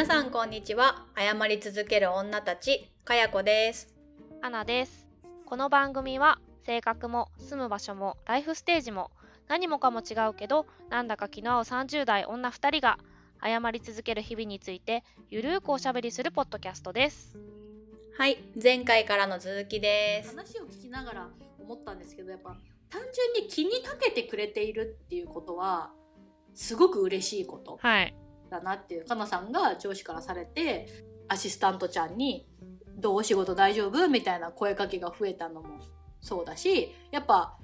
皆さんこんにちは謝り続ける女たちかやこですアナです。この番組は性格も住む場所もライフステージも何もかも違うけどなんだか気の合う30代女2人が謝り続ける日々についてゆるーくおしゃべりするポッドキャストです。はい前回からの続きです話を聞きながら思ったんですけどやっぱ単純に気にかけてくれているっていうことはすごく嬉しいことはい。だなっていうかなさんが上司からされてアシスタントちゃんに「どうお仕事大丈夫?」みたいな声かけが増えたのもそうだしやっぱ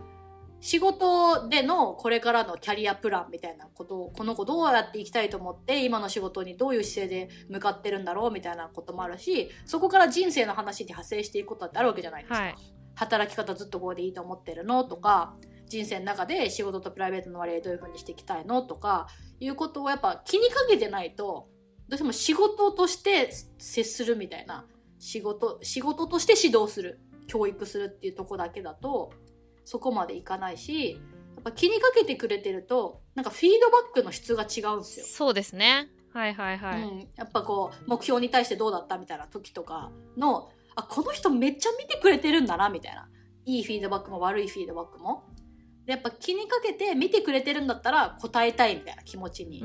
仕事でのこれからのキャリアプランみたいなことをこの子どうやっていきたいと思って今の仕事にどういう姿勢で向かってるんだろうみたいなこともあるしそこから人生の話に派生していくことだってあるわけじゃないですか。はい働き方ずっとこうでいいと思ってるのとか人生の中で仕事とプライベートの割合どういう風にしていきたいのとかいうことをやっぱ気にかけてないとどうしても仕事として接するみたいな仕事仕事として指導する教育するっていうとこだけだとそこまでいかないしやっぱ気にかけてくれてるとなんかフィードバックの質が違うんですよ。そうですね。はいはいはい。うん、やっぱこう目標に対してどうだったみたいな時とかのあこの人めっちゃ見てくれてるんだなみたいないいフィードバックも悪いフィードバックもでやっぱ気にかけて見てくれてるんだったら答えたいみたいな気持ちに。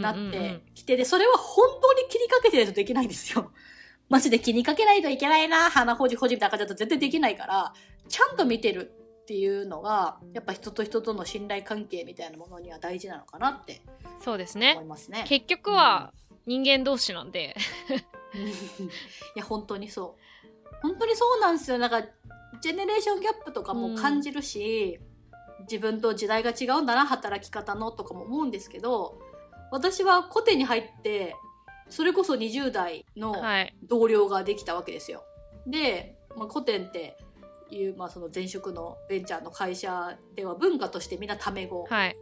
なってきてでそれは本当に気にかけてないとできないんですよ マジで気にかけないといけないな鼻ほじほじみたいな感じだと絶対できないからちゃんと見てるっていうのがやっぱ人と人との信頼関係みたいなものには大事なのかなってそうです思いね。ますね。結局は人間同士なんで。いや本当にそう本当にそうなんですよなんかジェネレーションギャップとかも感じるし、自分と時代が違うんだな働き方のとかも思うんですけど私はコテに入ってそれこそ20代のはい。同僚ができたわけですよ。で、まあ、コテンっていう、まあ、その前職のベンチャーの会社では文化としてみんなタメ語はい。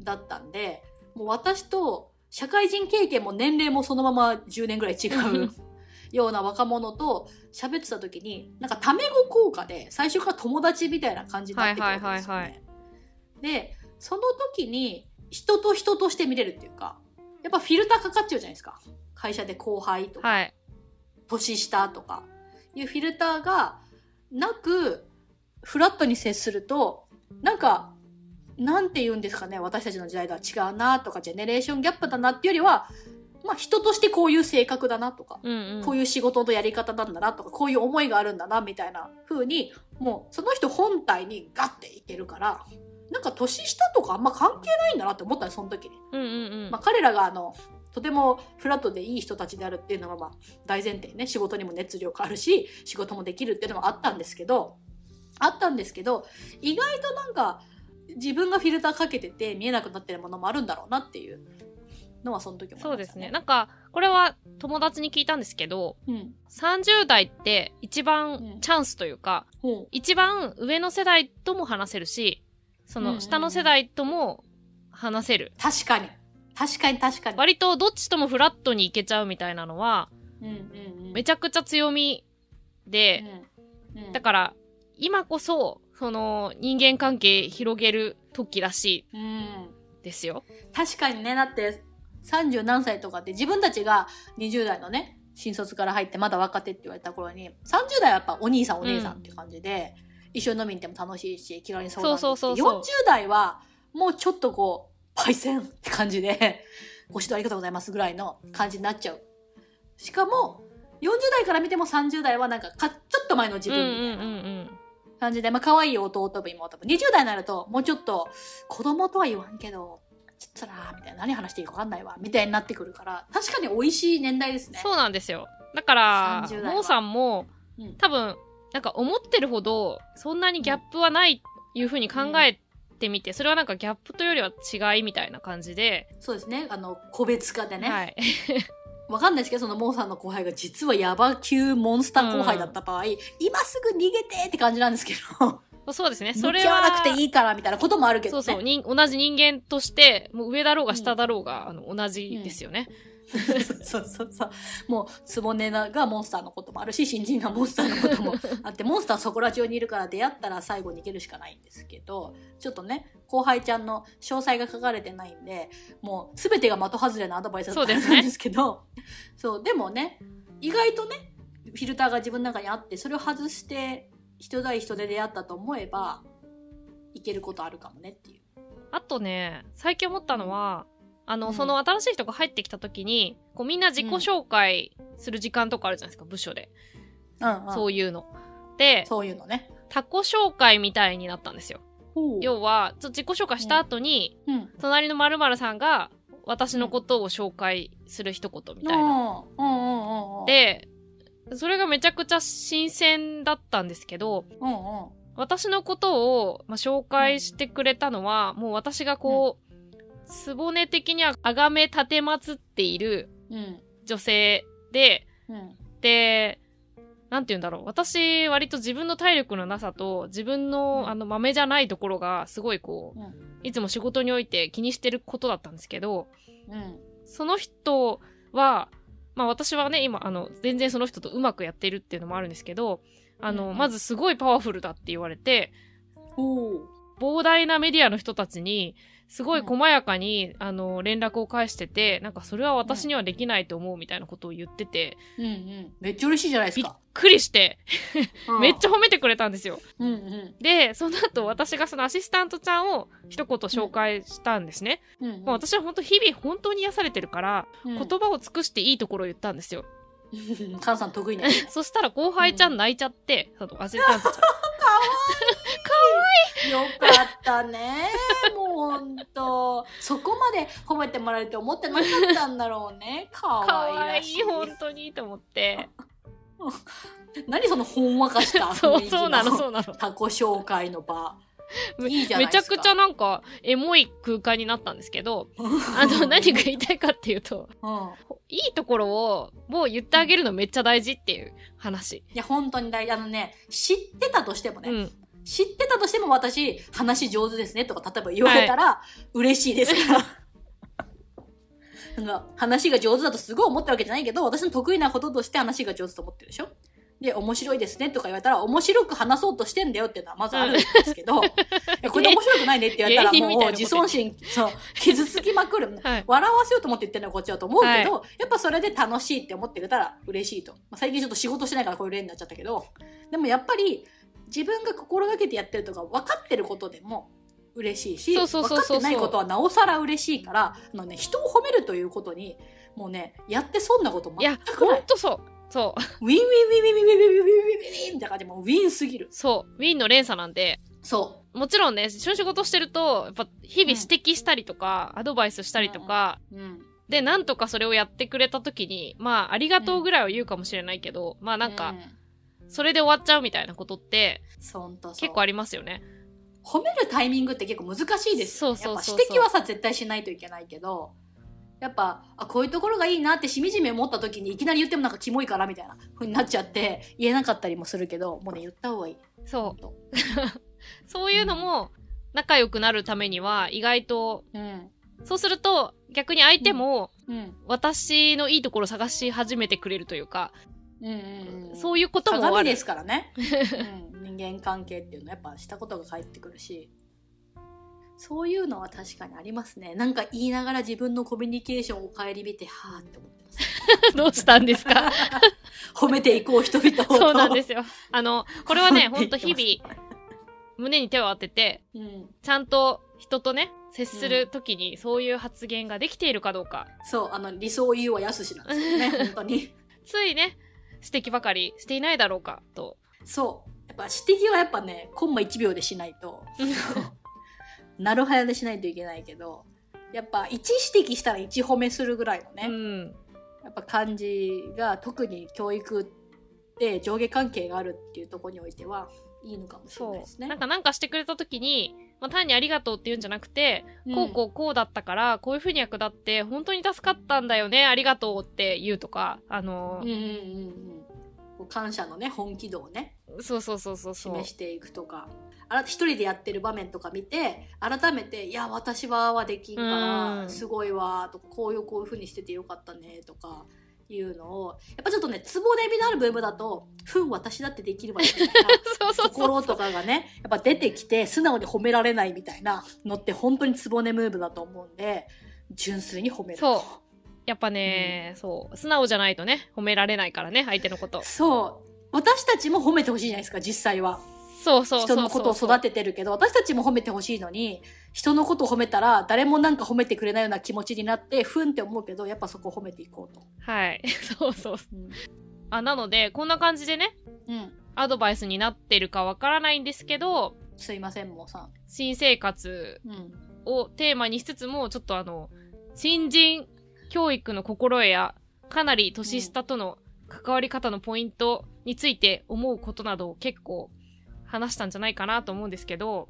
だったんで、もう私と社会人経験も年齢もそのまま10年ぐらい違う ような若者と喋ってた時に、なんかタメ語効果で最初から友達みたいな感じになってくるわけですよはいはいね。で、その時に人と人として見れるっていうか、やっぱフィルターかかっちゃうじゃないですか。会社で後輩とか、はい。年下とかいうフィルターがなく、フラットに接すると、なんか、なんて言うんですかね、私たちの時代とは違うなとか、ジェネレーションギャップだなっていうよりは、まあ人としてこういう性格だなとか、うんうん。こういう仕事のやり方なんだなとか、こういう思いがあるんだなみたいな風に、もうその人本体にガッていけるから、なんか年下とかあんま関係ないんだなって思ったの、その時に。うんうんうん。まあ、彼らがあのとてもフラットでいい人たちであるっていうのはまあ大前提ね仕事にも熱量があるし仕事もできるっていうのもあったんですけどあったんですけど意外となんか自分がフィルターかけてて見えなくなってるものもあるんだろうなっていうのはその時思いました、そうですね。なんか、これは友達に聞いたんですけど、うん30代って一うん番チャンスというか、ほう一番上の世代とも話せるし、そうんうんうん。の下の世代とも話せる。確かに。確かに確かに、割とどっちともフラットにいけちゃうみたいなのは、うんうんうん、めちゃくちゃ強みで、うんうん。だから、今こそ、その人間関係広げる時らしうんいですよ。確かにね、だって30何歳とかって自分たちが20代のね、新卒から入ってまだ若手って言われた頃に、30代はやっぱお兄さんお姉さんって感じで、一緒に飲みに行っても楽しいし、気軽に相談そうそうそうそう40代はもうちょっとこう、パイセンって感じで、ご指導ありがとうございますぐらいの感じになっちゃう。しかも、40代から見ても30代はなんかか、ちょっと前の自分みたいな。うんうんうんうん。感じで、まあ、可愛い弟分妹分。20代になると、もうちょっと、子供とは言わんけど、ちょっとなみたいな、何話していいか分かんないわ、みたいになってくるから、確かに美味しい年代ですね。そうなんですよ。だから、30代はモーさんも、うん多分、なんか思ってるほど、そんなにギャップはないいうふうに考えてみて、それはなんかギャップというよりは違いみたいな感じで、そうですね。あの、個別化でね。はい。わかんないですけど、そのモーさんの後輩が実はヤバ級モンスター後輩だった場合、今すぐ逃げてって感じなんですけど、そうですね。そ 向れは、き合わなくていいからみたいなこともあるけどね。そうそう、人同じ人間として、もう上だろうが下だろうが、あの、同じですよね。そうそうそう。もう、つぼねがモンスターのこともあるし、新人がモンスターのことも あって、モンスターそこら中にいるから出会ったら最後に行けるしかないんですけど、ちょっとね、後輩ちゃんの詳細が書かれてないんで、もう全てが的外れのアドバイスだったんそうですけど、そう、でもね、意外とね、フィルターが自分の中にあって、それを外して、人対人で出会ったと思えば、いけることあるかもねっていう。あとね、最近思ったのは、あの、うんその新しい人が入ってきた時に、こうみんな自己紹介する時間とかあるじゃないですか、部署で。うん、うん。そういうの。で、そういうのね。他己紹介みたいになったんですよ。要は、自己紹介した後に、うん。隣の〇〇さんが私のことを紹介する一言みたいな。うんうんうんうん。、で、それがめちゃくちゃ新鮮だったんですけど、うんうん。私のことを、まあ、紹介してくれたのは、もう私がこう、つぼね的には崇め立てまつっているうん。女性で、うん。で、なんて言うんだろう。私、割と自分の体力のなさと、自分の、うんあの、豆じゃないところが、すごいこう、うん。いつも仕事において気にしてることだったんですけど、うん。その人は、まあ私はね、今、あの、全然その人とうまくやってるっていうのもあるんですけど、あの、うんまずすごいパワフルだって言われて。膨大なメディアの人たちに、すごい細やかに、あの、連絡を返してて、なんかそれは私にはできないと思うみたいなことを言ってて、うんうん。めっちゃ嬉しいじゃないですびっか。くりして、うんめっちゃ褒めてくれたんですよ。うんうん。で、その後私がそのアシスタントちゃんを一言紹介したんですね。うんうん。まあ私は本当日々本当に癒されてるから、うん、言葉を尽くしていいところを言ったんですよ。うん。カンさん得意なやつ。そしたら後輩ちゃん泣いちゃって、そのアシスタントちゃん。よかったね。もうほんと。そこまで褒めてもらえると思ってなかったんだろうね。かかわいわいい、らしい。本当にと思って。何そのほんわかしたそう、雰囲気そうなの、そうなの。タコ紹介の場。め いいめちゃくちゃなんか、エモい空間になったんですけど、あの、何が言いたいかっていうと、うん。いいところを、もう言ってあげるのめっちゃ大事っていう話。いや、本当に大事。あのね、知ってたとしてもね、うん。知ってたとしても私、話上手ですねとか、例えば言われたら、嬉しいですから。なんか話が上手だとすごい思ってるわけじゃないけど、私の得意なこととして話が上手と思ってるでしょ？で、面白いですねとか言われたら、面白く話そうとしてんだよっていうのはまずあるんですけど、いやこれで面白くないねって言われたら、もう自尊心、そう、傷つきまくる。はい。笑わせようと思って言ってるのはこっちだと思うけど、やっぱそれで楽しいって思ってくれたら嬉しいと。まあ、最近ちょっと仕事してないからこういう例になっちゃったけど、でもやっぱり自分が心がけてやってるとか分かってることでも嬉しいし、分かってないことはなおさら嬉しいから、あのね、人を褒めるということに、もうね、やって損なこといや全、くない。ほんとそう。そう。ウィンウィンウィンウィンウィンウィンウィンウィンウィンウィンって感じもうウィンすぎる。そう。ウィンの連鎖なんで、そもちろんね、一緒に仕事してると、やっぱ日々指摘したりとか、アドバイスしたりとか、う。うん。で、なんとかそれをやってくれた時に、まあ、ありがとうぐらいは言うかもしれないけど、まあなんか、うそれで終わっちゃうみたいなことって、そうほんとそう結構ありますよね。褒めるタイミングって結構難しいですよ、ね。そうそうそうそうやっぱ指摘はさ、絶対しないといけないけど、やっぱ、あ、こういうところがいいなってしみじみ思った時にいきなり言ってもなんかキモいからみたいな風になっちゃって、言えなかったりもするけど、もうね、言った方がいい。そう。と。そういうのも、仲良くなるためには、意外と、うん。そうすると、逆に相手も、うん。私のいいところを探し始めてくれるというか、うんうんうん。そういうこともある。鏡ですからね。うん。人間関係っていうのはやっぱしたことが返ってくるし。そういうのは確かにありますね。なんか言いながら自分のコミュニケーションを顧みて、はーって思ってます。どうしたんですか？褒めていこう人々をと。そうなんですよ。あの、これはね、ほんと日々、胸に手を当てて、うん。ちゃんと人とね、接するときにそういう発言ができているかどうか。そう、あの、理想を言うはやすしなんですよね、本当に。ついね、指摘ばかりしていないだろうか、と。そう。やっぱ指摘はやっぱね、コンマ1秒でしないと、なるはやでしないといけないけど、やっぱ1指摘したら1褒めするぐらいのね、うん。やっぱ感じが特に教育で上下関係があるっていうところにおいてはいいのかもしれないです。ね。なんかなんかしてくれたときに、まあ、単にありがとうって言うんじゃなくて、うんこうこうこうだったから、こういう風に役立って、本当に助かったんだよね、ありがとうって言うとか、あのうんうんうんうん。感謝のね、本気度をね、そうそうそうそう示。していくとか。あら一人でやってる場面とか見て改めて「いや私ははできんかうん。らすごいわ」とかこういうこういう風にしててよかったねとかいうのをやっぱちょっとねツボでみのある部分だと「ふん私だってできるわ」みたいな そうそうそう心とかがねやっぱ出てきて素直に褒められないみたいなのって本当にツボねムーブだと思うんで純粋に褒めるそう。やっぱね、そう。素直じゃないとね褒められないからね相手のこと。そう。私たちも褒めてほしいじゃないですか実際はそうそうそうそう。人のことを育ててるけど私たちも褒めてほしいのに人のことを褒めたら誰もなんか褒めてくれないような気持ちになってふんって思うけどやっぱそこを褒めていこうと。はい。そうそうう。ん。あなのでこんな感じでねうん、アドバイスになってるかわからないんですけどすいませんもうさん。新生活うん。をテーマにしつつもちょっとあの新人教育の心得やかなり年下との関わり方のポイントについて思うことなどを結構話したんじゃないかなと思うんですけど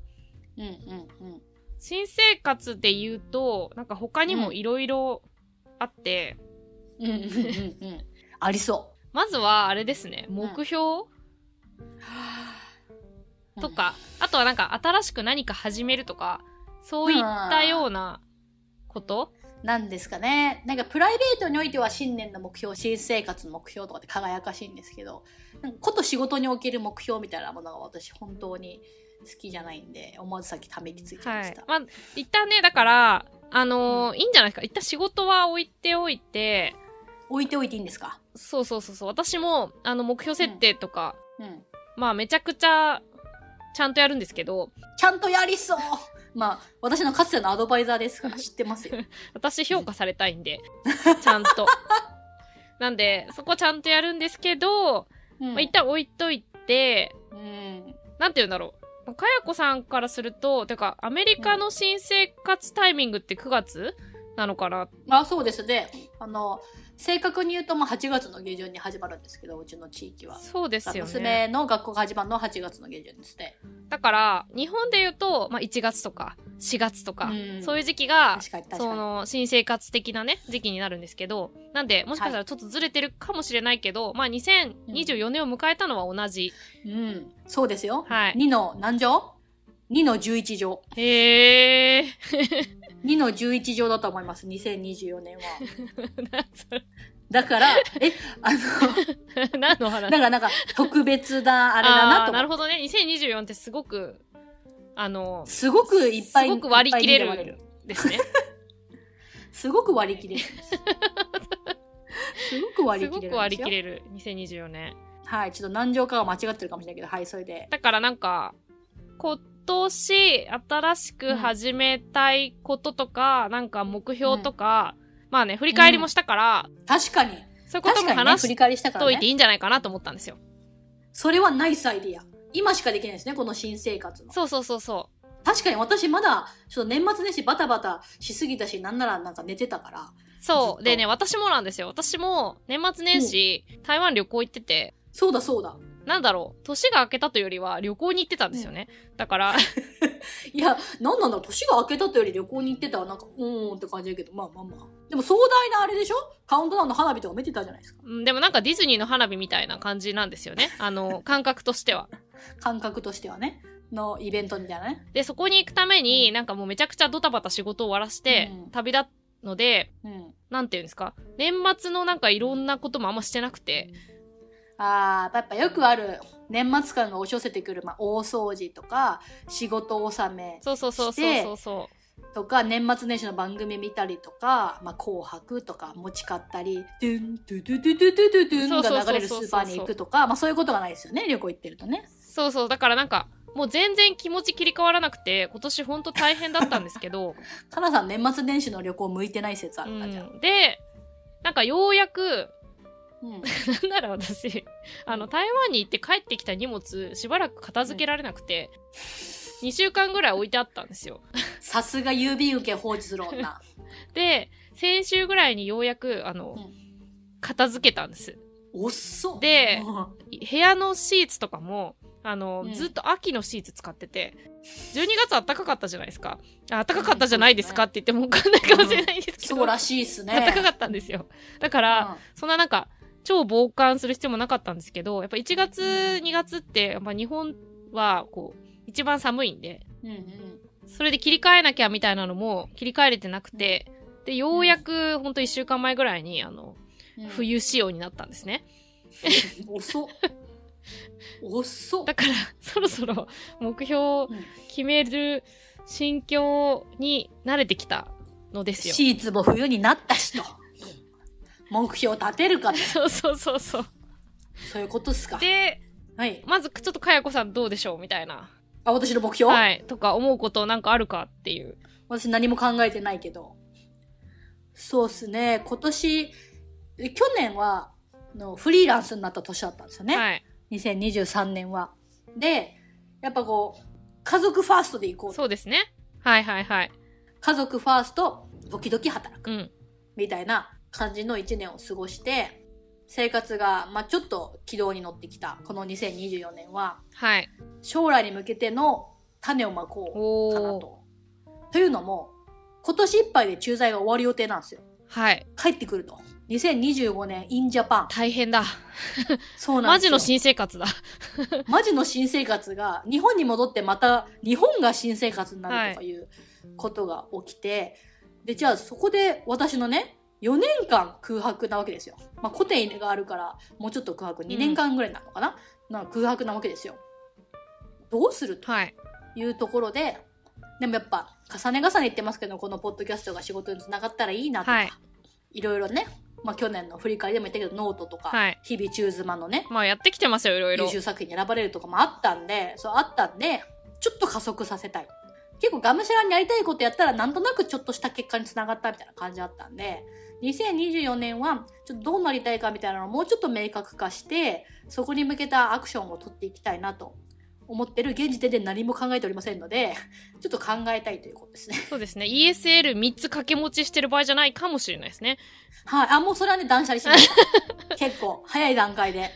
うんうんうん。新生活で言うとなんか他にもいろいろあって、うんうんうんうん。ありそまずはあれですね。目標？う。とか、あとはなんか新しく何か始めるとかそういったようなこと、なんですかね。なんかプライベートにおいては新年の目標、新生活の目標とかって輝かしいんですけど、なんかこと仕事における目標みたいなものが私本当に好きじゃないんで、思わずさっきため息ついちゃいました。。はいまあ、一旦ね、だから、あのーいいんじゃないですか。一旦仕事は置いておいて、置いておいていいんですか？そうそうそうそう。私も、あの、目標設定とか、うん。まあ、めちゃくちゃ、ちゃんとやるんですけど、ちゃんとやりそうまあ、私のかつてのアドバイザーですから知ってますよ。私評価されたいんで、ちゃんと。なんで、そこちゃんとやるんですけど、うんまあ、一旦置いといて、うん。なんて言うんだろう。かやこさんからすると、てか、アメリカの新生活タイミングって9月なのかな？あ、そうですね。あの、正確に言うと、まあ、8月の下旬に始まるんですけど、うちの地域は。そうですよね。娘の学校が始まるのは8月の下旬ですね。だから、日本で言うと、まあ、1月とか4月とか、うんそういう時期が、そに。の、新生活的なね、時期になるんですけど、なんで、もしかしたらちょっとずれてるかもしれないけど、まあ、2024年を迎えたのは同じ。うん。そうですよ。はい2の何乗 ?2 の11乗。へー。2の11乗だと思います、2024年は。だから、え、あの、何の話？だからなんか特別なあれだなとなるほどね。2024ってすごく、あの、すごくいっぱいすごく割り切れるですね。すごく割り切れるんです。すごく割すり切れるすよ。ごく割り切れる、2024年。はい、ちょっと何乗かが間違ってるかもしれないけど、はい、それで。だからなんか、今年新しく始めたいこととか、なんか目標とか、まあね、振り返りもしたから、確かに。そういうことも話し振り返りしたからね。といていいんじゃないかなと思ったんですよ。それはナイスアイディア。今しかできないですね、この新生活の。そうそうそうそ確かに私まだ、ちょっと年末年始バタバタしすぎたし、なんならなんか寝てたから。う。そう。でね、私もなんですよ。私も年末年始、台湾旅行行ってて、そうだそうだ。なんだろう、年が明けたというよりは旅行に行ってたんですよね。だから、いや、なんなんだ、年が明けたとより旅行に行ってたらなんか、うーんって感じだけど、まあまあまあ。でも壮大なあれでしょ？カウントダウンの花火とか見てたじゃないですか。うんでもなんかディズニーの花火みたいな感じなんですよね。あの、感覚としては。感覚としてはね。のイベントみたいなね。で、そこに行くために、なんかもうめちゃくちゃドタバタ仕事を終わらしてうん、旅立つので、うん。なんていうんですか、年末のなんかいろんなこともあんましてなくて、あー、やっぱよくある年末感が押し寄せてくる、まあ、大掃除とか、仕事納めそうそうそうそうそう。とか、年末年始の番組見たりとか、まあ、紅白とか持ち買ったり、ドゥン、ドゥドゥドゥドゥドゥドゥドゥンが流れるスーパーに行くとか、まあそういうことがないですよね、旅行行ってるとね。そうそう、だからなんか、もう全然気持ち切り替わらなくて、今年ほんと大変だったんですけど、かなさん年末年始の旅行向いてない説あうるな、じゃあ。ん、で、なんかようやく、うん。なんなら私、あの、台湾に行って帰ってきた荷物、しばらく片付けられなくて、2週間ぐらい置いてあったんですよ。さすが郵便受け放置する女。で、先週ぐらいにようやく、あの、うん片付けたんです。遅っ。でうん部屋のシーツとかも、あの、うんずっと秋のシーツ使ってて、12月暖かかったじゃないですか。あ暖かかったじゃないですかって言ってもわかんないかもしれないんですけど、そうらしいっすね。暖かかったんですよ。だから、そんななんか、超防寒する必要もなかったんですけど、やっぱ1月、2月って、やっぱ日本は、こう、一番寒いんで、うんうん。それで切り替えなきゃみたいなのも切り替えれてなくて、で、ようやくほんと1週間前ぐらいに、あの、うん。冬仕様になったんですね。遅っ。遅っ。だから、そろそろ目標をうん決める心境に慣れてきたのですよ。シーツも冬になったしと。目標立てるかと。そうそうそうそう。そういうことっすか。で、はい。まずちょっとかやこさんどうでしょうみたいな。あ、私の目標、はい。とか思うことなんかあるかっていう。私何も考えてないけど。そうっすね。今年、え去年は、のフリーランスになった年だったんですよね。はい。2023年は。で、やっぱこう、家族ファーストで行こうと。そうですね。はいはいはい。家族ファースト、時々働く。うん。みたいな感じの1年を過ごして、生活が、まあちょっと軌道に乗ってきた、この2024年は、はい。将来に向けての種をまこうかな。と。というのも、今年いっぱいで駐在が終わる予定なんですよ。はい。帰ってくると。2025年 in Japan。大変だ。そうなんですよ。マジの新生活だ。マジの新生活が、日本に戻ってまた日本が新生活になるとかいうことが起きて、で、じゃあそこで私のね、4年間空白なわけですよ。まあ、コテがあるから、もうちょっと空白、2年間ぐらいなのかな、な空白なわけですよ。どうするとはい。いうところで、でもやっぱ、重ね重ね言ってますけど、このポッドキャストが仕事につながったらいいなとか、はいいろいろね、まあ去年の振り返りでも言ったけど、ノートとか、はい日々中妻のね、まあやってきてますよ、いろいろ優。秀作品に選ばれるとかもあったんで、そうあったんで、ちょっと加速させたい。結構がむしゃらにやりたいことやったらなんとなくちょっとした結果につながったみたいな感じだったんで、2024年はちょっとどうなりたいかみたいなのをもうちょっと明確化して、そこに向けたアクションを取っていきたいなと思ってる現時点で何も考えておりませんので、ちょっと考えたいということですね。そうですね。ESL3 つ掛け持ちしてる場合じゃないかもしれないですね。はい。あ、もうそれはね、断捨離しました。結構、早い段階で。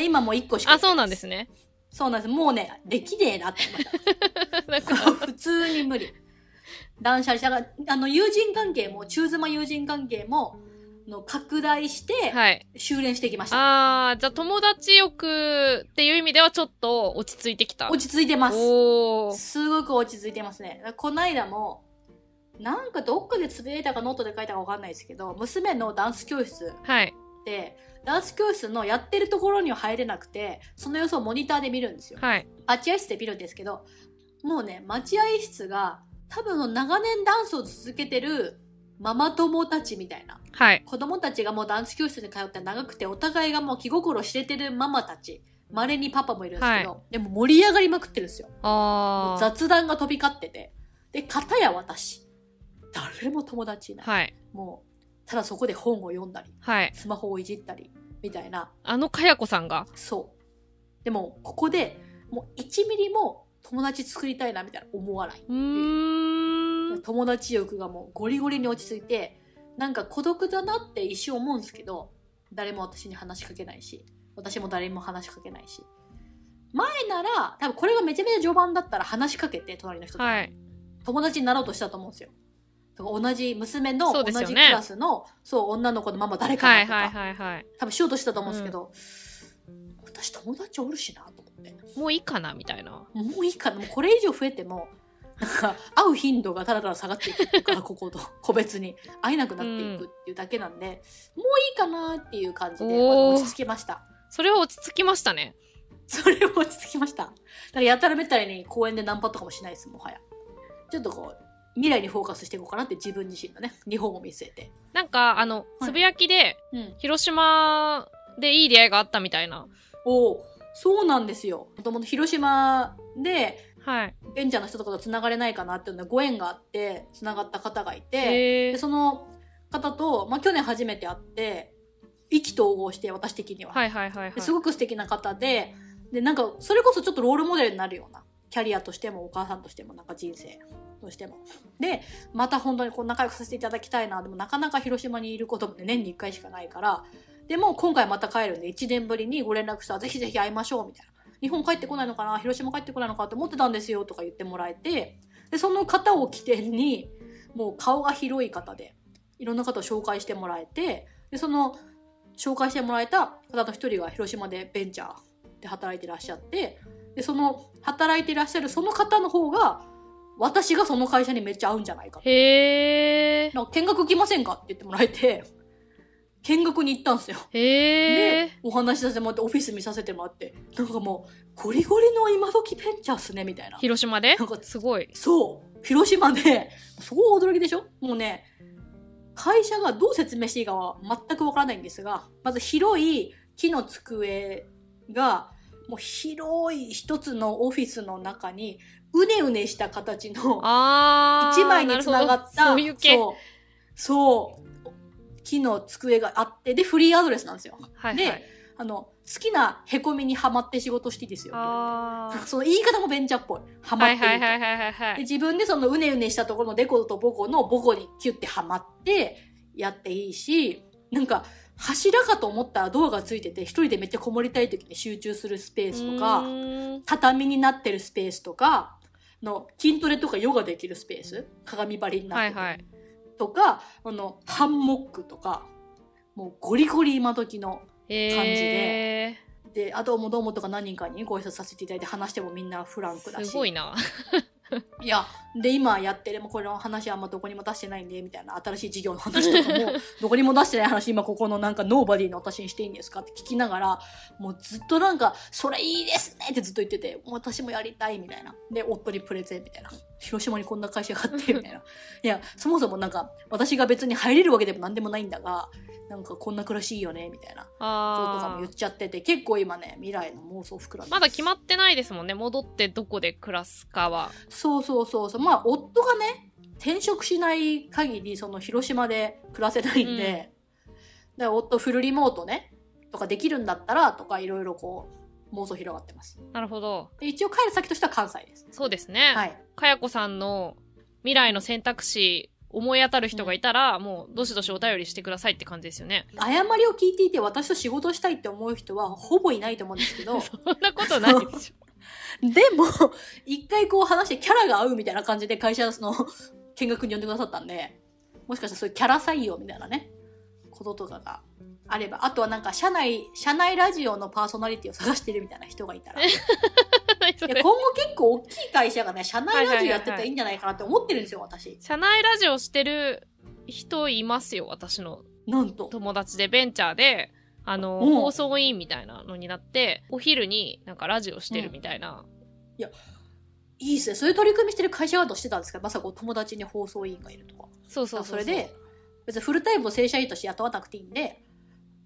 今もう1個しか。あ、そうなんですね。そうなんです。もうね、できねえなって思った。普通に無理。断捨離したから、あの、友人関係も、中妻友人関係も、の拡大して、はい。修練してきました。あー、じゃあ友達欲っていう意味ではちょっと落ち着いてきた。落ち着いてます。すごく落ち着いてますね。こないだも、なんかどっかでつぶやいたかノートで書いたかわかんないですけど、娘のダンス教室はい。で、ダンス教室のやってるところには入れなくて、その様子をモニターで見るんですよ。はい。待合室で見るんですけど、もうね、待合室が、多分長年ダンスを続けてるママ友たちみたいな。はい。子供たちがもうダンス教室に通って長くて、お互いがもう気心知れてるママたち。稀にパパもいるんですけど、でも盛り上がりまくってるんですよ。雑談が飛び交ってて。で、片や私。誰も友達いない。はい。もう、ただそこで本を読んだり、はい。スマホをいじったり、みたいな。あのかやこさんが？そう。でも、ここで、もう1ミリも友達作りたいな、みたいな思わない。友達欲がもうゴリゴリに落ち着いて、なんか孤独だなって一瞬思うんですけど、誰も私に話しかけないし、私も誰にも話しかけないし。前なら、多分これがめちゃめちゃ序盤だったら話しかけて、隣の人と、はい。友達になろうとしたと思うんですよ。同じ娘の同じクラスの、そう、女の子のママ誰かはいなとか、はいはいはい。多分しようとしたと思うんですけど、私友達おるしなと思って。もういいかなみたいな。もういいかな、もうこれ以上増えても、なんか、会う頻度がただただ下がっていくか、ここと、個別に会えなくなっていくっていうだけなんで、もういいかなっていう感じで、落ち着けました。それは落ち着きましたね。それも落ち着きました。だからやたらめったらに公園でナンパとかもしないです、もはや。ちょっとこう、未来にフォーカスしていこうかなって自分自身のね、日本を見据えて。なんか、あの、いつぶやきで、うん。広島でいい出会いがあったみたいな。おおそうなんですよ。もともと広島で、はい。ベンチャーの人とかと繋がれないかなっていうのでご縁があって、繋がった方がいて、でその方と、まあ、去年初めて会って、意気投合して、私的には。はいはいはいはい。ですごく素敵な方で、で、なんか、それこそちょっとロールモデルになるような、キャリアとしても、お母さんとしても、なんか人生としても。で、また本当にこう仲良くさせていただきたいな。でもなかなか広島にいることもね、年に1回しかないから、でも今回また帰るんで、1年ぶりにご連絡したら、ぜひぜひ会いましょう、みたいな。日本帰ってこないのかな？広島帰ってこないのかって思ってたんですよ、とか言ってもらえて、で、その方を起点に、もう顔が広い方で、いろんな方を紹介してもらえて、で、その、紹介してもらえた方の一人が広島でベンチャーで働いてらっしゃって、で、その、働いていらっしゃるその方の方が、私がその会社にめっちゃ合うんじゃないか。へえ。なんか見学来ませんか？って言ってもらえて、見学に行ったんですよ。へでえ。、お話しさせてもらって、オフィス見させてもらって、なんかもう、ゴリゴリの今時ベンチャーっすね、みたいな。広島で？なんかすごい。そう。広島で、そこ驚きでしょ？もうね、会社がどう説明していいかは全くわからないんですが、まず広い木の机が、もう広い一つのオフィスの中に、うねうねした形の。一枚につながった。そう、そう、木の机があって、で、フリーアドレスなんですよ。はいはい。であの、好きな凹みにはまって仕事していいですよ。その言い方もベンチャーっぽい。はまっていいと。自分でそのうねうねしたところのデコとボコのボコにキュッてはまってやっていいし、なんか柱かと思ったらドアがついてて一人でめっちゃこもりたい時に集中するスペースとうか、畳になってるスペースとか、の筋トレとかヨガできるスペース、鏡張りになってて、はいはい。とか、あの、ハンモックとか、もうゴリゴリ今時のへで、あともどうもとか何人かにご挨拶させていただいて話してもみんなフランクだー。し。すごいな。いや、で、今やって、でもこれの話はあんまどこにも出してないんで、みたいな新しい事業の話とかも、どこにも出してない話、今ここのなんかノーバディの私にしていいんですかって聞きながら、もうずっとなんか、それいいですねってずっと言ってて、私もやりたいみたいな。で、夫にプレゼンみたいな。広島にこんな会社があって、みたいな。いや、そもそもなんか、私が別に入れるわけでも何でもないんだが、なんかこんな暮らしいいよね、みたいな。こととかも言っ。ちゃってて、結構今ね、未来の妄想膨らんでまだ決まっってないですもんね。戻ってどこで暮らすかは。そうそうそうそう。まあ、夫がね、転職しない限り、その広島で暮らせないんで、だから夫フルリモートね、とかできるんだったら、とかいろいろこう、妄想広がってます。なるほど。で一応帰る先としては関西です。そうですね。はい。かやこさんの未来の選択肢、思い当たる人がいたら、もう、どしどしお便りしてくださいって感じですよね。誤りを聞いていて、私と仕事したいって思う人は、ほぼいないと思うんですけど、そんなことないでしょ。でも、一回こう話してキャラが合うみたいな感じで会社の見学に呼んでくださったんで、もしかしたらそういうキャラ採用みたいなね、こととかがあれば、あとはなんか社内、社内ラジオのパーソナリティを探してるみたいな人がいたら、い何それや今後結構大きい会社がね、社内ラジオやってたらいいんじゃないかなって思ってるんですよ、私。社内ラジオしてる人いますよ、私のなんと。友達でベンチャーで、あの、うん放送委員みたいなのになって、お昼になんかラジオしてるみたいな。いいっすね。そういう取り組みしてる会社はどうしてたんですか？まさかお友達に放送委員がいるとか。そうそうそうう。それで、別にフルタイムの正社員として雇わなくていいんで、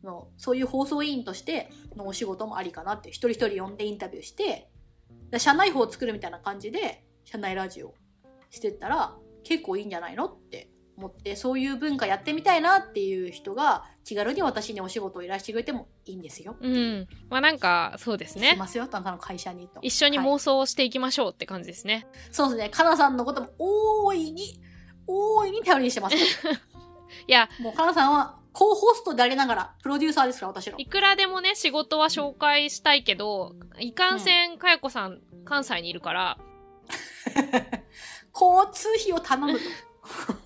あのそういう放送委員としてのお仕事もありかなって、一人一人呼んでインタビューして、で社内法を作るみたいな感じで、社内ラジオしてったら、結構いいんじゃないのって思って、そういう文化やってみたいなっていう人が、気軽に私にお仕事を依頼してくれてもいいんですよ。うん。まあなんか、そうですねし。ますよ、あなたの会社にと。一緒にはい妄想をしていきましょうって感じですね。そうですね、かなさんのことも大いに、大いに頼りにしてます。いや、もうかなさんは、コーホストでありながら、プロデューサーですから、私の。いくらでもね、仕事は紹介したいけど、いかんせん、かやこさん、関西にいるから、交通費を頼むと。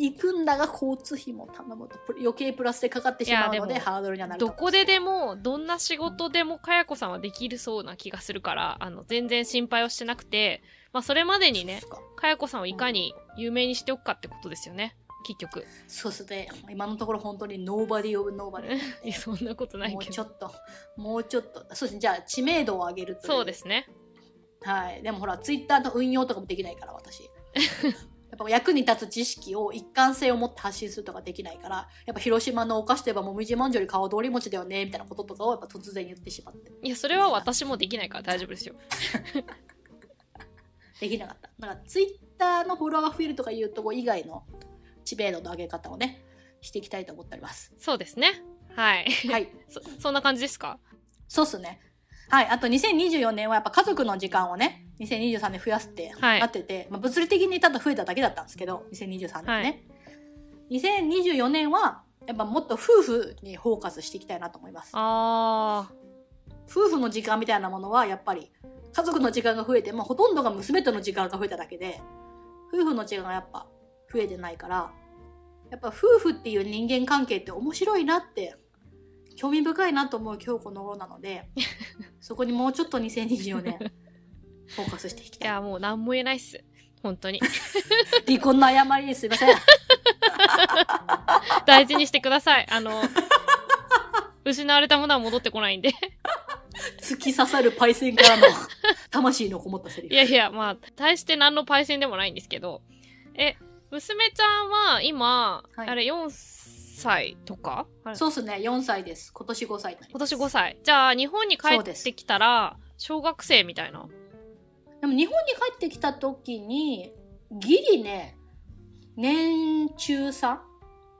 行くんだが交通費も頼むと。プ余計プラスでかかってしまうので、ハードルにはなるとどこででも、どんな仕事でもかやこさんはできるそうな気がするから、あの、全然心配をしてなくて、まあ、それまでにねかかやこさんをいかに有名にしておくかってことですよね。結局。そうですね。今のところ本当に nobody of nobody。そんなことないもうけど。ちょっと、もうちょっと。そうですね。じゃあ、知名度を上げるといそうですね。はい。でもほら、ツイッターの運用とかもできないから、私。やっぱ役に立つ知識を一貫性を持って発信するとかできないから、やっぱ広島のお菓子といえばもみじまんじゅうより川通り餅だよね、みたいなこととかをやっぱ突然言ってしまって。いや、それは私もできないから大丈夫ですよ。できなかった。だからツイッターのフォロワーが増えるとかいうとこ以外の知名度の上げ方をね、していきたいと思っております。そうですね。はい。はい。そ、そんな感じですか？そうっすね。はい。あと2024年はやっぱ家族の時間をね、2023年増やすってはいなってて、まあ、物理的にただ増えただけだったんですけど、2023年ね。2024年は、やっぱもっと夫婦にフォーカスしていきたいなと思います。あ夫婦の時間みたいなものはやっぱり家族の時間が増えてもほとんどが娘との時間が増えただけで夫婦の時間がやっぱ増えてないからやっぱ夫婦っていう人間関係って面白いなって興味深いなと思う今日この頃なので そこにもうちょっと2024年フォーカスしていきたいいや、もう何も言えないっす。本当に。離婚の誤りですいません 大事にしてください。あの、失われたものは戻ってこないんで。突き刺さるパイセンからの魂のこもったセリフいやいや、まあ、大して何のパイセンでもないんですけど。え、娘ちゃんは今、はい。あれ4歳とか？そうっすね。4歳です。今年5歳今年5歳。じゃあ、日本に帰ってきたら、小学生みたいな？でも日本に帰ってきた時にギリね年中3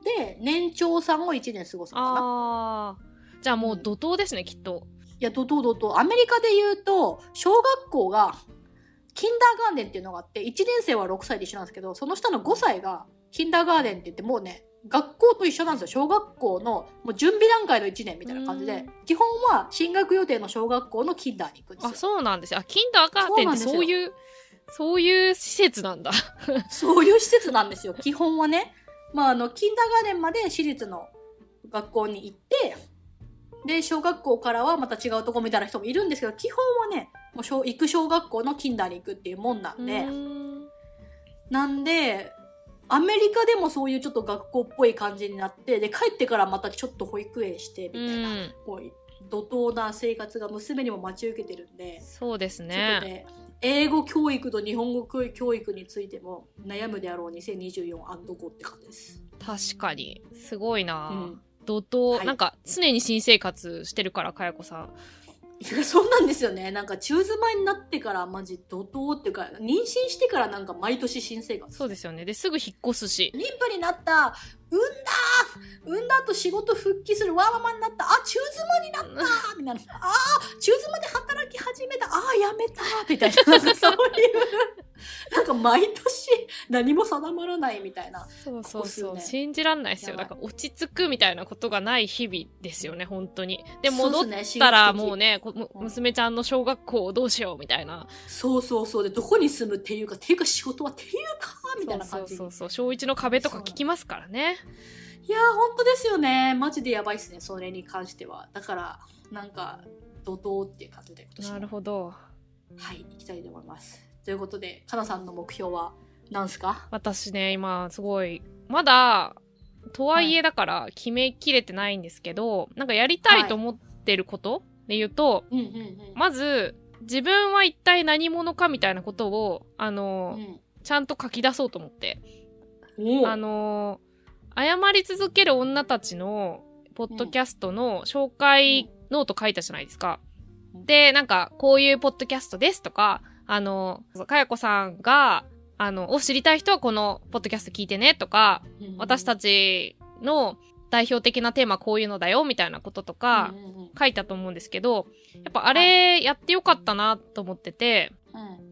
で年長さんを1年過ごすのかな。あー。じゃあもう怒涛ですね、きっと。いや、どどうどうどうアメリカで言うと、小学校が、キンダーガーデンっていうのがあって、1年生は6歳で一緒なんですけど、その下の5歳が、キンダーガーデンって言って、もうね、学校と一緒なんですよ。小学校の、もう準備段階の1年みたいな感じうで、基本は進学予定の小学校のキンダーに行くんですよあ、。そうなんですよ。あ、キンダーガーデンってそういう、そういう施設なんだ。そういう施設なんですよ。基本はね。まあ、あの、キンダーガーデンまで私立の学校に行って、で、小学校からはまた違うとこみたいな人もいるんですけど、基本はね、もう小行く小学校のキンダーに行くっていうもんなんで、んなんで、アメリカでもそういうちょっと学校っぽい感じになって、で、帰ってからまたちょっと保育園して、みたいな、うんこう、怒涛な生活が娘にも待ち受けてるんで、そうですね。ね、英語教育と日本語教育についても悩むであろう2024アンドゴって感じです。確かに。すごいな、うん怒涛、はいなんか常に新生活してるから、かやこさん。そうなんですよね。なんか中妻になってからマジ怒涛っていうか、妊娠してからなんか毎年新生活。そうですよね。で、すぐ引っ越すし。妊婦になった産んだ産んだ後仕事復帰するわーママになった。あ中妻になったみたいな。あー中妻で働き始めた。あーやめたみたいな。なんかそういう。なんか毎年何も定まらないみたいな。そうそうそう。ここ数年。信じらんないですよ。だから落ち着くみたいなことがない日々ですよね、本当に。で、戻ったらもうね、こむうん。娘ちゃんの小学校をどうしようみたいな。そうそうそう。でどこに住むっていうかっていうか仕事はっていうかみたいなそう感じにそうそう。小一の壁とか聞きますからね。いやー本当ですよね。マジでやばいっすねそれに関しては。だからなんか怒涛っていう感じで今年も。なるほど。はい行きたいと思います。ということでかなさんの目標は何すか？私ね、今、すごい、まだ、とはいえだから決めきれてないんですけど、なんかやりたいと思ってることで言うと、うんうんうん。まず、自分は一体何者かみたいなことを、あの、ちゃんと書き出そうと思って。あの、謝り続ける女たちの、ポッドキャストの紹介ノート書いたじゃないですか。うん。で、なんか、こういうポッドキャストですとか、あの、かやこさんが、あの、を知りたい人はこのポッドキャスト聞いてねとか、私たちちの代表的なテーマこういうのだよみたいなこととか書いたと思うんですけど、やっぱあれやってよかったなと思ってて、うん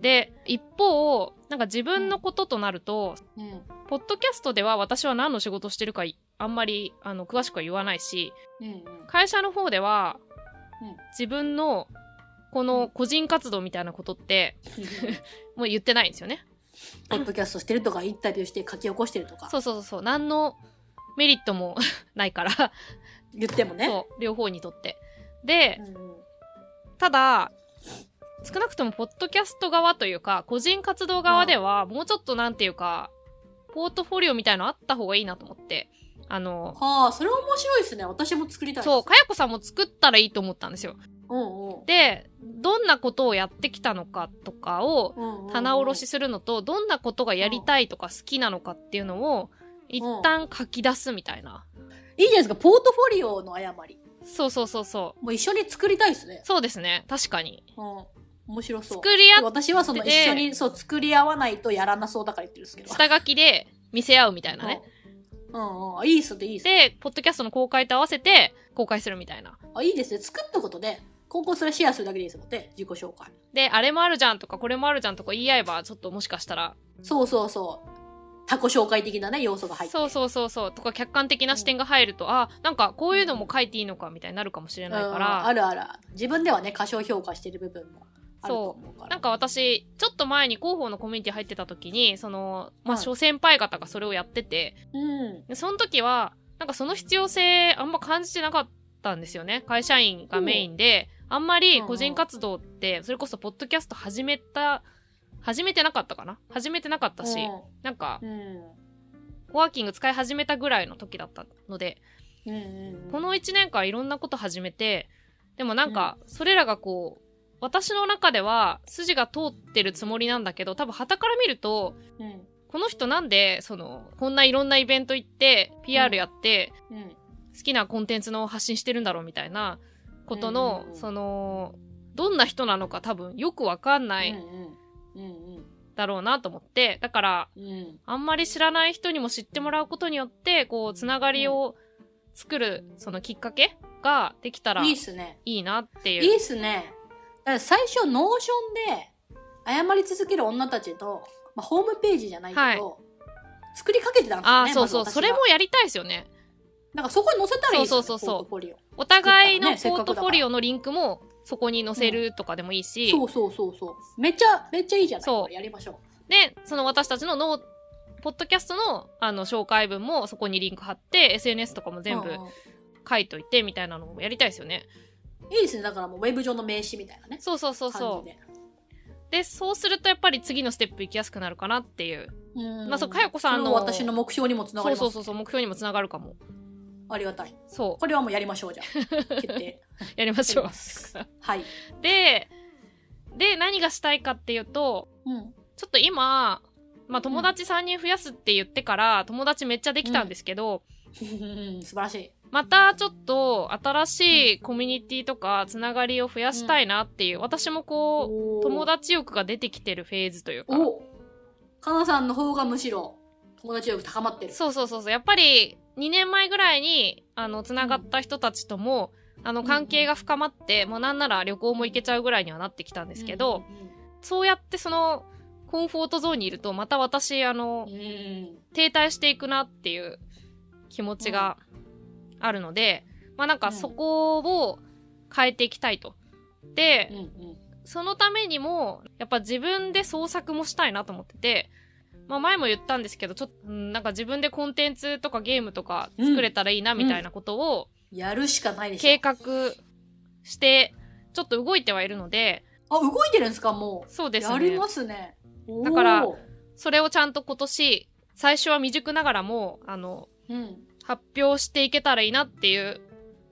で、一方、なんか自分のこととなると、うん。ポッドキャストでは私は何の仕事をしてるかいあんまりあの詳しくは言わないし、うんうん。会社の方では、うん。自分のこの個人活動みたいなことって もう言ってないんですよね。ポッドキャストしてるとかインタビューして書き起こしてるとか。そうそうそう。何のメリットも ないから、言ってもね。両方にとって。で、うんうん。ただ、少なくともポッドキャスト側というか、個人活動側では、もうちょっとなんていうか、ポートフォリオみたいのあった方がいいなと思って。あの、はあそれ面白いですね私も作りたいそう、かやこさんも作ったらいいと思ったんですよ。うんうんで、どんなことをやってきたのかとかを棚卸しするのと、どんなことがやりたいとか好きなのかっていうのを、一旦書き出すみたいな。いいじゃないですかポートフォリオの誤りそうそうそうそう。もう一緒に作りたいですねそうですね。確かに。うん面白そう。作り合っ私はその一緒にそう作り合わないとやらなそうだから言ってるんですけど。下書きで見せ合うみたいなね。うん。うんいいっすねいいっすね。で、ポッドキャストの公開と合わせて公開するみたいな。あいいですね。作ったことで今後それシェアするだけでいいですもんね。自己紹介。で、あれもあるじゃんとか、これもあるじゃんとか言い合えば、ちょっともしかしたら、そうそうそう。他己紹介的なね要素が入って。そうそうそうそう、とか客観的な視点が入ると、あ、なんかこういうのも書いていいのかみたいになるかもしれないかうん。ら、あるある。自分ではね過小評価してる部分もあると思うなんか私、ちょっと前に広報のコミュニティ入ってた時に、その、まあ、はい。諸先輩方がそれをやってて、うん。でその時は、なんかその必要性あんま感じてなかったんですよね。会社員がメインで、あんまり個人活動って、それこそポッドキャスト始めた、始めてなかったかな？始めてなかったし、なんか、うん。ワーキング使い始めたぐらいの時だったので、うんうんこの1年間いろんなこと始めて、でもなんか、それらがこう、私の中では筋が通ってるつもりなんだけど、多分旗から見ると、うん。この人なんで、その、こんないろんなイベント行って、PR やって、うん。好きなコンテンツの発信してるんだろうみたいなことの、うんうんうん。その、どんな人なのか多分よくわかんないうんうん。だろうなと思って、だから、うん。うんあんまり知らない人にも知ってもらうことによって、こう、つながりを作る、そのきっかけができたらいいすね。いなっていう。いいっすね。だから最初ノーションで謝り続ける女たちと、まあ、ホームページじゃないけど、はい。作りかけてたんですよねああ、そうそう、それもやりたいですよね。なんかそこに載せたらいいですよ、ね、そうそうそうそう。お互いのポートフォリオのリンクもそこに載せるとかでもいいし、そうそうそうそう。めっちゃめっちゃいいじゃない。そう。やりましょで、その私たちのノー、ポッドキャストのあの紹介文もそこにリンク貼って、SNS とかもう全部うんうん。書いといてみたいなのもやりたいですよね。いいですね。だからもうウェブ上の名刺みたいなね。そうそうそうそう。で、そうするとやっぱり次のステップ行きやすくなるかなっていう。うん。まあそうかよこさんの私の目標にもつながりますそうそうそう目標にもつながるかも。ありがたい。そこれはもうやりましょうじゃあ。決定。う。やりましょう。はい、で、で、何がしたいかっていうと、うん、ちょっと今、まあ友達3人増やすって言ってから、友達めっちゃできたんですけど、素晴らしいまたちょっと新しいコミュニティとかつながりを増やしたいなっていう、私もこう、友達欲が出てきてるフェーズというか。おかなさんの方がむしろ友達力高まってる。そうそうそうそう。やっぱり2年前ぐらいに、あの、つながった人たちとも、あの、関係が深まって、もうなんなら旅行も行けちゃうぐらいにはなってきたんですけど、そうやってその、コンフォートゾーンにいると、また私、あの停滞していくなっていう気持ちがあるので、まあなんかうん。そこを変えていきたいと。で、うんうん。そのためにも、やっぱ自分で創作もしたいなと思ってて、まあ前も言ったんですけど、ちょっと、うんなんか自分でコンテンツとかゲームとか作れたらいいなみたいなことをやるしかないでしょ。計画して、ちょっと動いてはいるので、あ動いてるんですかもそうですね。うやりま。すね。だからそれをちゃんと今年、最初は未熟ながらも、あの、うん、発表していけたらいいなっていう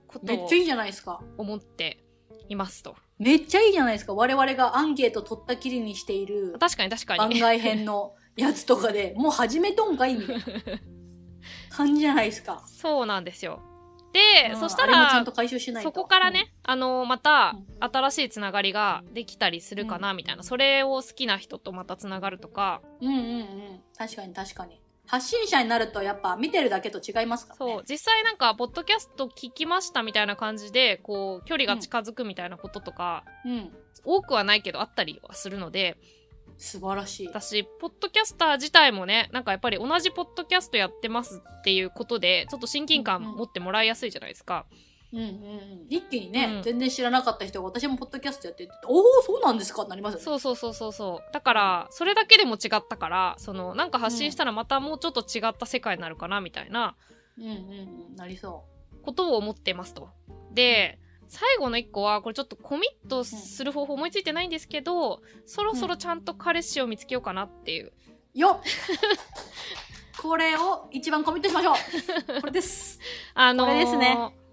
ことをめっちゃいいじゃないですか。思っていますと。めっちゃいいじゃないですか。我々がアンケート取ったきりにしている確かに確かに。番外編のやつとかでもう始めとんかいみたいな 感じじゃないですか。そうなんですよ。で、うんそしたらあれもちゃんと、回収しないと。そこからね、あの、またうん、新しいつながりができたりするかな、みたいな。それを好きな人とまたつながるとか、うんうんうん。確かに確かに発信者になるとやっぱ見てるだけと違いますからね。そう、実際なんか、ポッドキャスト聞きましたみたいな感じで、こう、距離が近づくみたいなこととか、うん。多くはないけどあったりはするので、素晴らしい。私、ポッドキャスター自体もね、なんかやっぱり同じポッドキャストやってますっていうことで、ちょっと親近感うんうん。持ってもらいやすいじゃないですか。うんうんうん一気にね、うん。全然知らなかった人が私もポッドキャストやってておおそうなんですかってなりますよね。そうそうそうそうそう。だから、それだけでも違ったから、その、なんか発信したらまたもうちょっと違った世界になるかな、みたいな。うんうんうん。なりそことを思ってますと。で、最後の一個は、これちょっとコミットする方法思いついてないんですけど、そろそろちゃんと彼氏を見つけようかなっていう。う。よっ。これを一番コミットしましょう。これです。あのーこれですね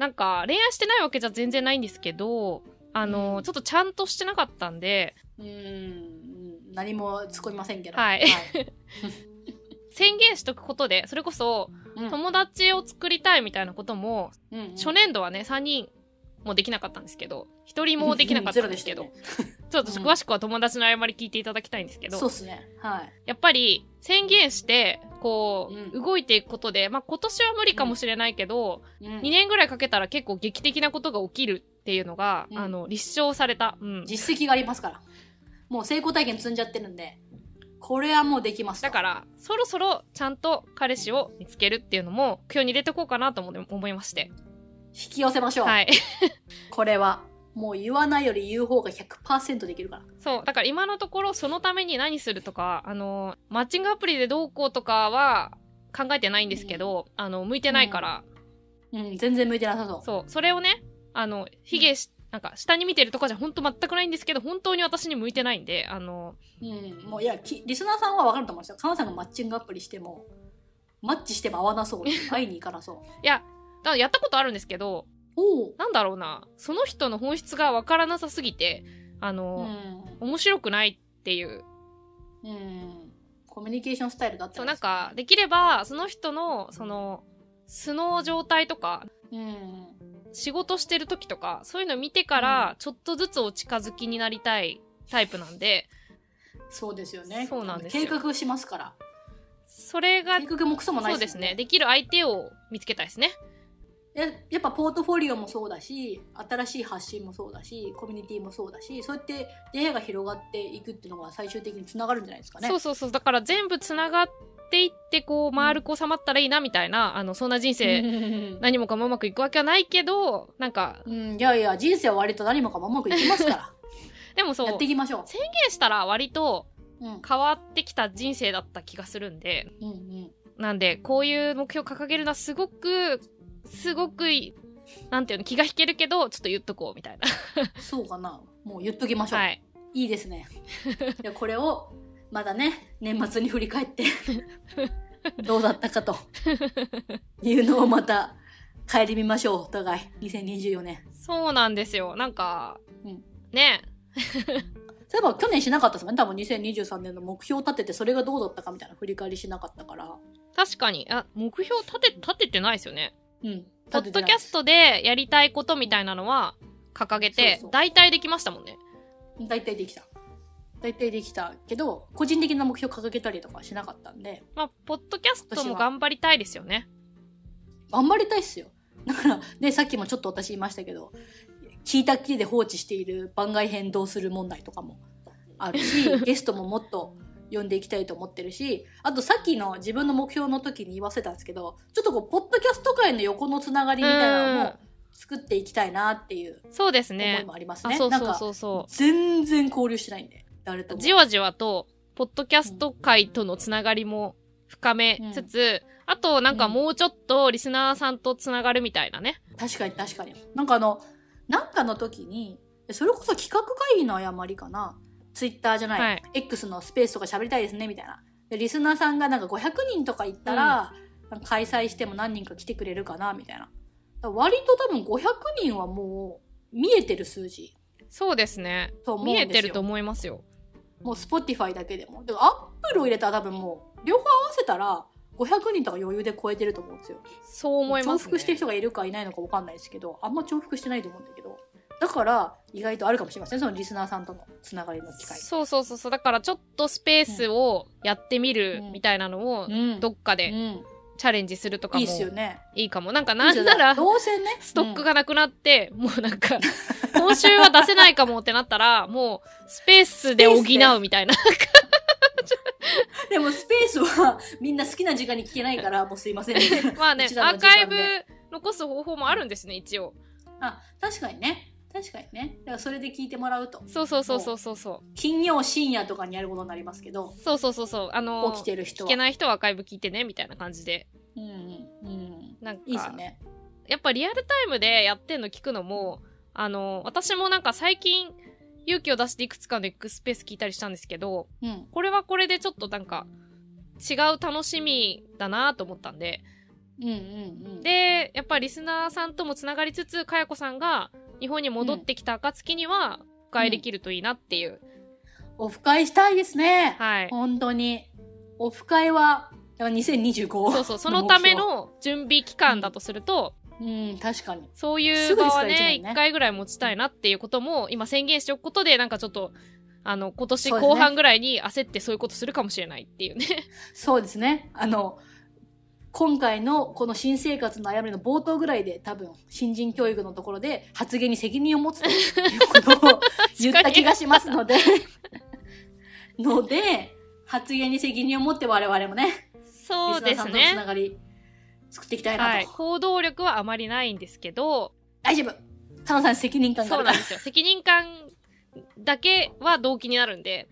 なんか、恋愛してないわけじゃ全然ないんですけど、あのーうん。ちょっとちゃんとしてなかったんで、うーん。何も突っ込みませんけど。はい。宣言しとくことで、それこそ、うん。友達を作りたいみたいなことも、うんうん。初年度はね、3人もできなかったんですけど、1人もできなかったんですけど、ちょっと詳しくは友達の謝り聞いていただきたいんですけど、そうっすね。はい。やっぱり宣言して、こう、うん。動いていくことで、まあ今年は無理かもしれないけど、うん。2年ぐらいかけたら結構劇的なことが起きるっていうのが、うん。あの、立証された。うん。実績がありますから。もう成功体験積んじゃってるんでこれはもうできますと。だから、そろそろちゃんと彼氏を見つけるっていうのも、目標に入れておこうかなと思思いまして。引き寄せましょう、はい。これはもう言わないより言う方が100%できるからそう。だから今のところそのために何するとか、あの、マッチングアプリでどうこうとかは考えてないんですけど、あの、向いてないから、うん、全然向いてなさそう。そう、それをね、あの、ヒゲし、なんか、下に見てるとかじゃ本当全くないんですけど、本当に私に向いてないんで、あの、うん、もういやきリスナーさんは分かると思うんですよ。カナさんがマッチングアプリしても、マッチしても合わなそう。会いに行かなそう。いや、だやったことあるんですけど。なんだろうな、その人の本質がわからなさすぎて、あうの、ん。面白くないっていう。うん。コミュニケーションスタイルだったそう、らなんか、できれば、その人の、その、素の状態とか、うん。仕事してる時とか、そういうの見てから、ちょっとずつお近づきになりたいタイプなんで、そうですよね。そうなんですよ計画しますから。それが計、画もクソもないそうですね。できる相手を見つけたいですね。ややっぱポートフォリオもそうだし新しい発信もそうだしコミュニティもそうだしそうやって出会いが広がっていくっていうのが最終的につながるんじゃないですかね。そうそうそう。だから全部つながっていって、こう、丸く収まったらいいな、みたいな、あの、そんな人生、うん何もかもうまくいくわけはないけど、なんか、うん、いやいや人生は割と何もかもうまくいきますか でもそう、らやっていきましょ宣言したら割とう。うん変わってきた人生だった気がするんで、うんうんなんで、こういう目標掲げるのはすごく、すごくいい、なんていうの、気が引けるけど、ちょっと言っとこう、みたいな。そうかなもう言っときましょう。、はいい。いですね。じゃあこれをまだね年末に振り返って どうだったかというのをまた帰り見ましょうお互い2024年。そうなんですよ。なんか、うんねそういえば去年しなかったですもんね多分2023年の目標を立ててそれがどうだったかみたいな振り返りしなかったから。確かに、あ、目標立て、立ててないですよね。うん。ポッドキャストでやりたいことみたいなのは掲げて大体できましたもんね。大体できた。大体できたけど、個人的な目標掲げたりとかはしなかったんで、まあ、ポッドキャストも頑張りたいですよね。頑張りたいっすよ。だから、ね、さっきもちょっと私言いましたけど、聞いたきりで放置している番外編どうする問題とかもあるし、ゲストももっと呼んでいきたいと思ってるし、あとさっきの自分の目標の時に言わせたんですけど、ちょっとこう、ポッドキャスト界の横のつながりみたいなのも作っていきたいなっていうそうです思いね。もありますあ、ね。そうそうなんかそうそ全然交流してないんで、誰と。じわじわと、ポッドキャスト界とのつながりも深めつつ、あと、なんかもうちょっとリスナーさんとつながるみたいなね。確かに確かに。なんかあの、なんかの時に、それこそ企画会議の誤りかな。ツイッターじゃない、はい X のスペースとか喋りたいですね、みたいな。でリスナーさんがなんか500人とか行ったら、なんか開催しても何人か来てくれるかな、みたいな。割と多分500人はもう見えてる数字そうですね。と思うんですよ。見えてると思いますよ。もう Spotify だけでも。でも Apple を入れたら多分もう、両方合わせたら500人とか余裕で超えてると思うんですよ。そう思います、ね。重複してる人がいるかいないのか分かんないですけどあんま重複してないと思うんだけどだから意外とあるかもしれません。そのリスナーさんとのつながりの機会。そうそうそうそう。だからちょっとスペースをやってみるうん。みたいなのを、うん。どっかでうん。チャレンジするとかもいいっすよね。いいかも。なんかなんなら、どうせね。ストックがなくなって、もうなんか、今週は出せないかもってなったら、もうスペースで補うみたいな。うんでもスペースはみんな好きな時間に聞けないから もうすいませんね。まあねアーカイブ残す方法もあるんですね、一応。あ確かにね確かにねだからそれで聞いてもらうとそうそうそうそうそうそう。金曜深夜とかにやることになりますけどそうそうそうそう。あの起きてる人は聞けない人はアーカイブ聞いてね、みたいな感じで。うんうんうんなんか、いいっすねやっぱリアルタイムでやってんの聞くのも、あの、私もなんか最近、勇気を出していくつかの X スペース聞いたりしたんですけど、うんこれはこれでちょっとなんか、違う楽しみだなと思ったんで。うんうんうんで、やっぱリスナーさんともつながりつつ、かやこさんが日本に戻ってきた暁には、お会いできるといいなっていう。オフ会したいですねはい。本当に。オフ会は、だから2025。そうそう、そのため。の準備期間だとすると、うん、確かに。そういう場はすぐですから一ね、回ぐらい持ちたいなっていうことも、今宣言しておくことで、なんかちょっと、あの、今年後半ぐらいに焦ってそういうことするかもしれないっていうね。そうですね。あの、今回のこの新生活の悩みの冒頭ぐらいで多分、新人教育のところで発言に責任を持つということを 言った気がしますので、ので、発言に責任を持って我々もね、そうですリスナーさんとのつなね。がり作っていきたいなと。はい。行動力はあまりないんですけど、大丈夫。かなさん責任感がある。そうなんですよ。責任感だけは動機になるんで、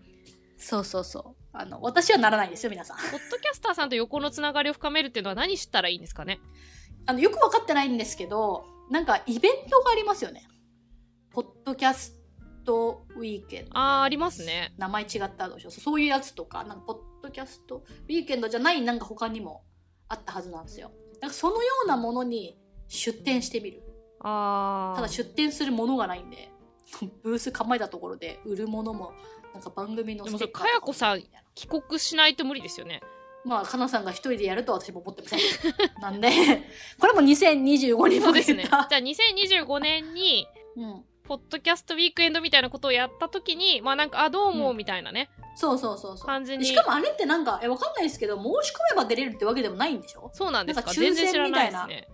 そうそうそう。あの、私はならないですよ、皆さん。ポッドキャスターさんと横のつながりを深めるっていうのは何したらいいんですかね？あのよく分かってないんですけどなんかイベントがありますよね。ポッドキャストウィーケンド。あーありますね。名前違ったらどうしようそういうやつとかなんかポッドキャストウィーケンドじゃないなんか他にもあったはずなんですよ。なんかそのようなものに出店してみる。ああただ出店するものがないんで ブース構えたところで売るものもなんか番組のかやこさん帰国しないと無理ですよね。まあかなさんが一人でやるとは私も思ってません。なんで。これも2025にそうですね。じゃあ2025年にうん。ポッドキャストウィークエンドみたいなことをやった時にまあなんかあどうもうんみたいなね、そうそうそうそう。感じに。でしかもあれってなんかえわかんないですけど申し込めば出れるってわけでもないんでしょ？そうなんですか。抽選全然知らないですね。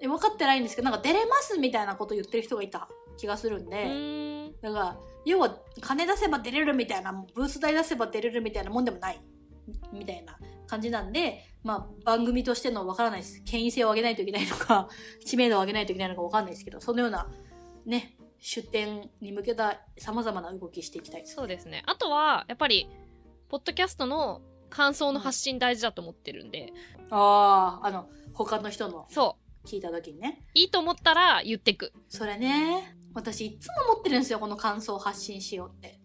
え分かってないんですけどなんか出れますみたいなこと言ってる人がいた気がするんうで、だから要は金出せば出れるみたいなブース代出せば出れるみたいなもんでもないみたいな感じなんで、まあ、番組としての分からないです。権威性を上げないといけないのか 知名度を上げないといけないのか分かんないですけどそのようなね出展に向けたさまざまな動きしていきたいそうですね。あとはやっぱりポッドキャストの感想の発信大事だと思ってるんで、あああの他の人のそう。聞いた時にね。いいと思ったら言ってく。それね私いつも思ってるんですよこの感想を発信しようって。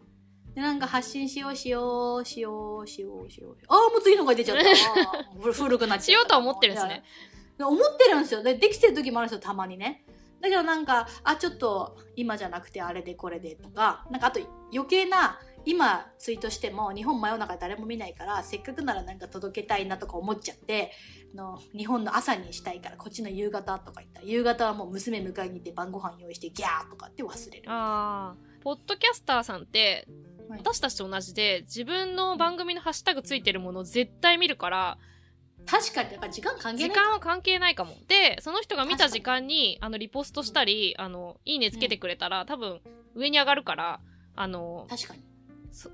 でなんか発信しようしようしようしようしよう。ああもう次の回出ちゃった。古 古くなっちゃった。しようとは思ってるんですね。思ってるんですよ。でできてる時もあるんですよたまにね。だけどなんかあちょっと今じゃなくてあれでこれでとかなんかあと余計な今ツイートしても日本真夜中誰も見ないからせっかくならなんか届けたいなとか思っちゃってあの日本の朝にしたいからこっちの夕方とか言ったら夕方はもう娘迎えに行って晩ご飯用意してギャーとかって忘れる。あー。ポッドキャスターさんってはい。私たちと同じで自分の番組のハッシュタグついてるものを絶対見るから確かにだから時間関係時ない間は関係ないかも。でその人が見た時間にあのリポストしたりあのいいねつけてくれたら、多分上に上がるからあの確かに。そ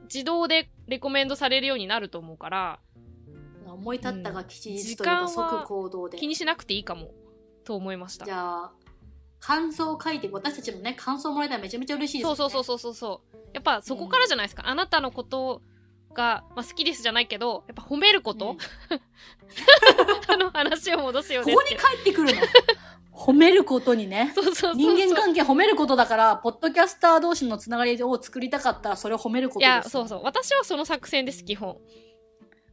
自動でレコメンドされるようになると思うから思い立ったが吉日というかは即行動で。気にしなくていいかもと思いました。じゃあ感想を書いて私たちもね感想もらえたらめちゃめちゃ嬉しいですよね。そうそうそうそうそうそう。やっぱそこからじゃないですか、あなたのことが、まあ、好きですじゃないけどやっぱ褒めること、うん。あの話を戻すよねここに帰ってくるの？褒めることにね。そうそうそうそう。人間関係褒めることだからポッドキャスター同士のつながりを作りたかった。らそれを褒めることいです。やそうそう。私はその作戦です基本。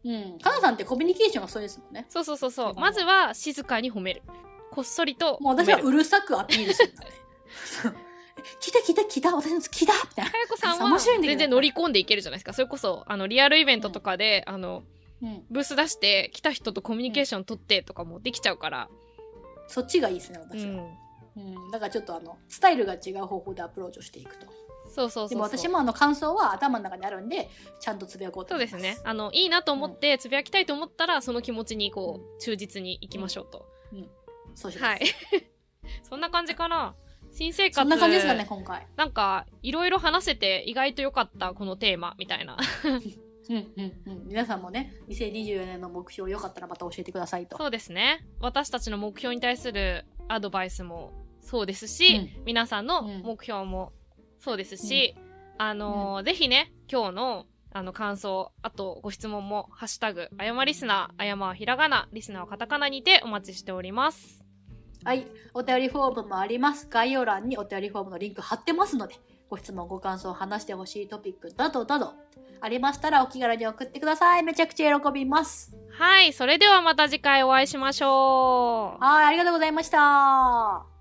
うん。かなさんってコミュニケーションがそうですもんね。そうそうそうそう。まずは静かに褒める。こっそりともう私はうるさくアピールするんだね。聞いた聞いた聞いた私のやつ聞いたみたいな。かやこさん面は全然乗り込んでいけるじゃないですか。それこそあのリアルイベントとかで、あのうん。ブース出して来た人とコミュニケーション取ってとかもできちゃうから、そっちがいいですねう私は、ん、うん、だからちょっとあのスタイルが違う方法でアプローチをしていくと。そうそうでも私もあの感想は頭の中にあるんでちゃんとつぶやこうとそうです。ねあのいいなと思ってつぶやきたいと思ったらその気持ちにこう忠実にいきましょうと、そうします、はい。そんな感じかな。新生活。そんな感じですかね今回。なんかいろいろ話せて意外と良かったこのテーマみたいな うんうんうん。皆さんもね2024年の目標よかったらまた教えてくださいと。そうですね。私たちの目標に対するアドバイスもそうですし、皆さんの目標もそうですし、あのーぜひね今日のあの感想あとご質問も「ハッシュタグあやまリスナー」あやまはひらがなリスナーはカタカナにてお待ちしております。はい。お便りフォームもあります。概要欄にお便りフォームのリンク貼ってますのでご質問ご感想話してほしいトピックなどなどありましたらお気軽に送ってください。めちゃくちゃ喜びます。はいそれではまた次回お会いしましょう。はいありがとうございました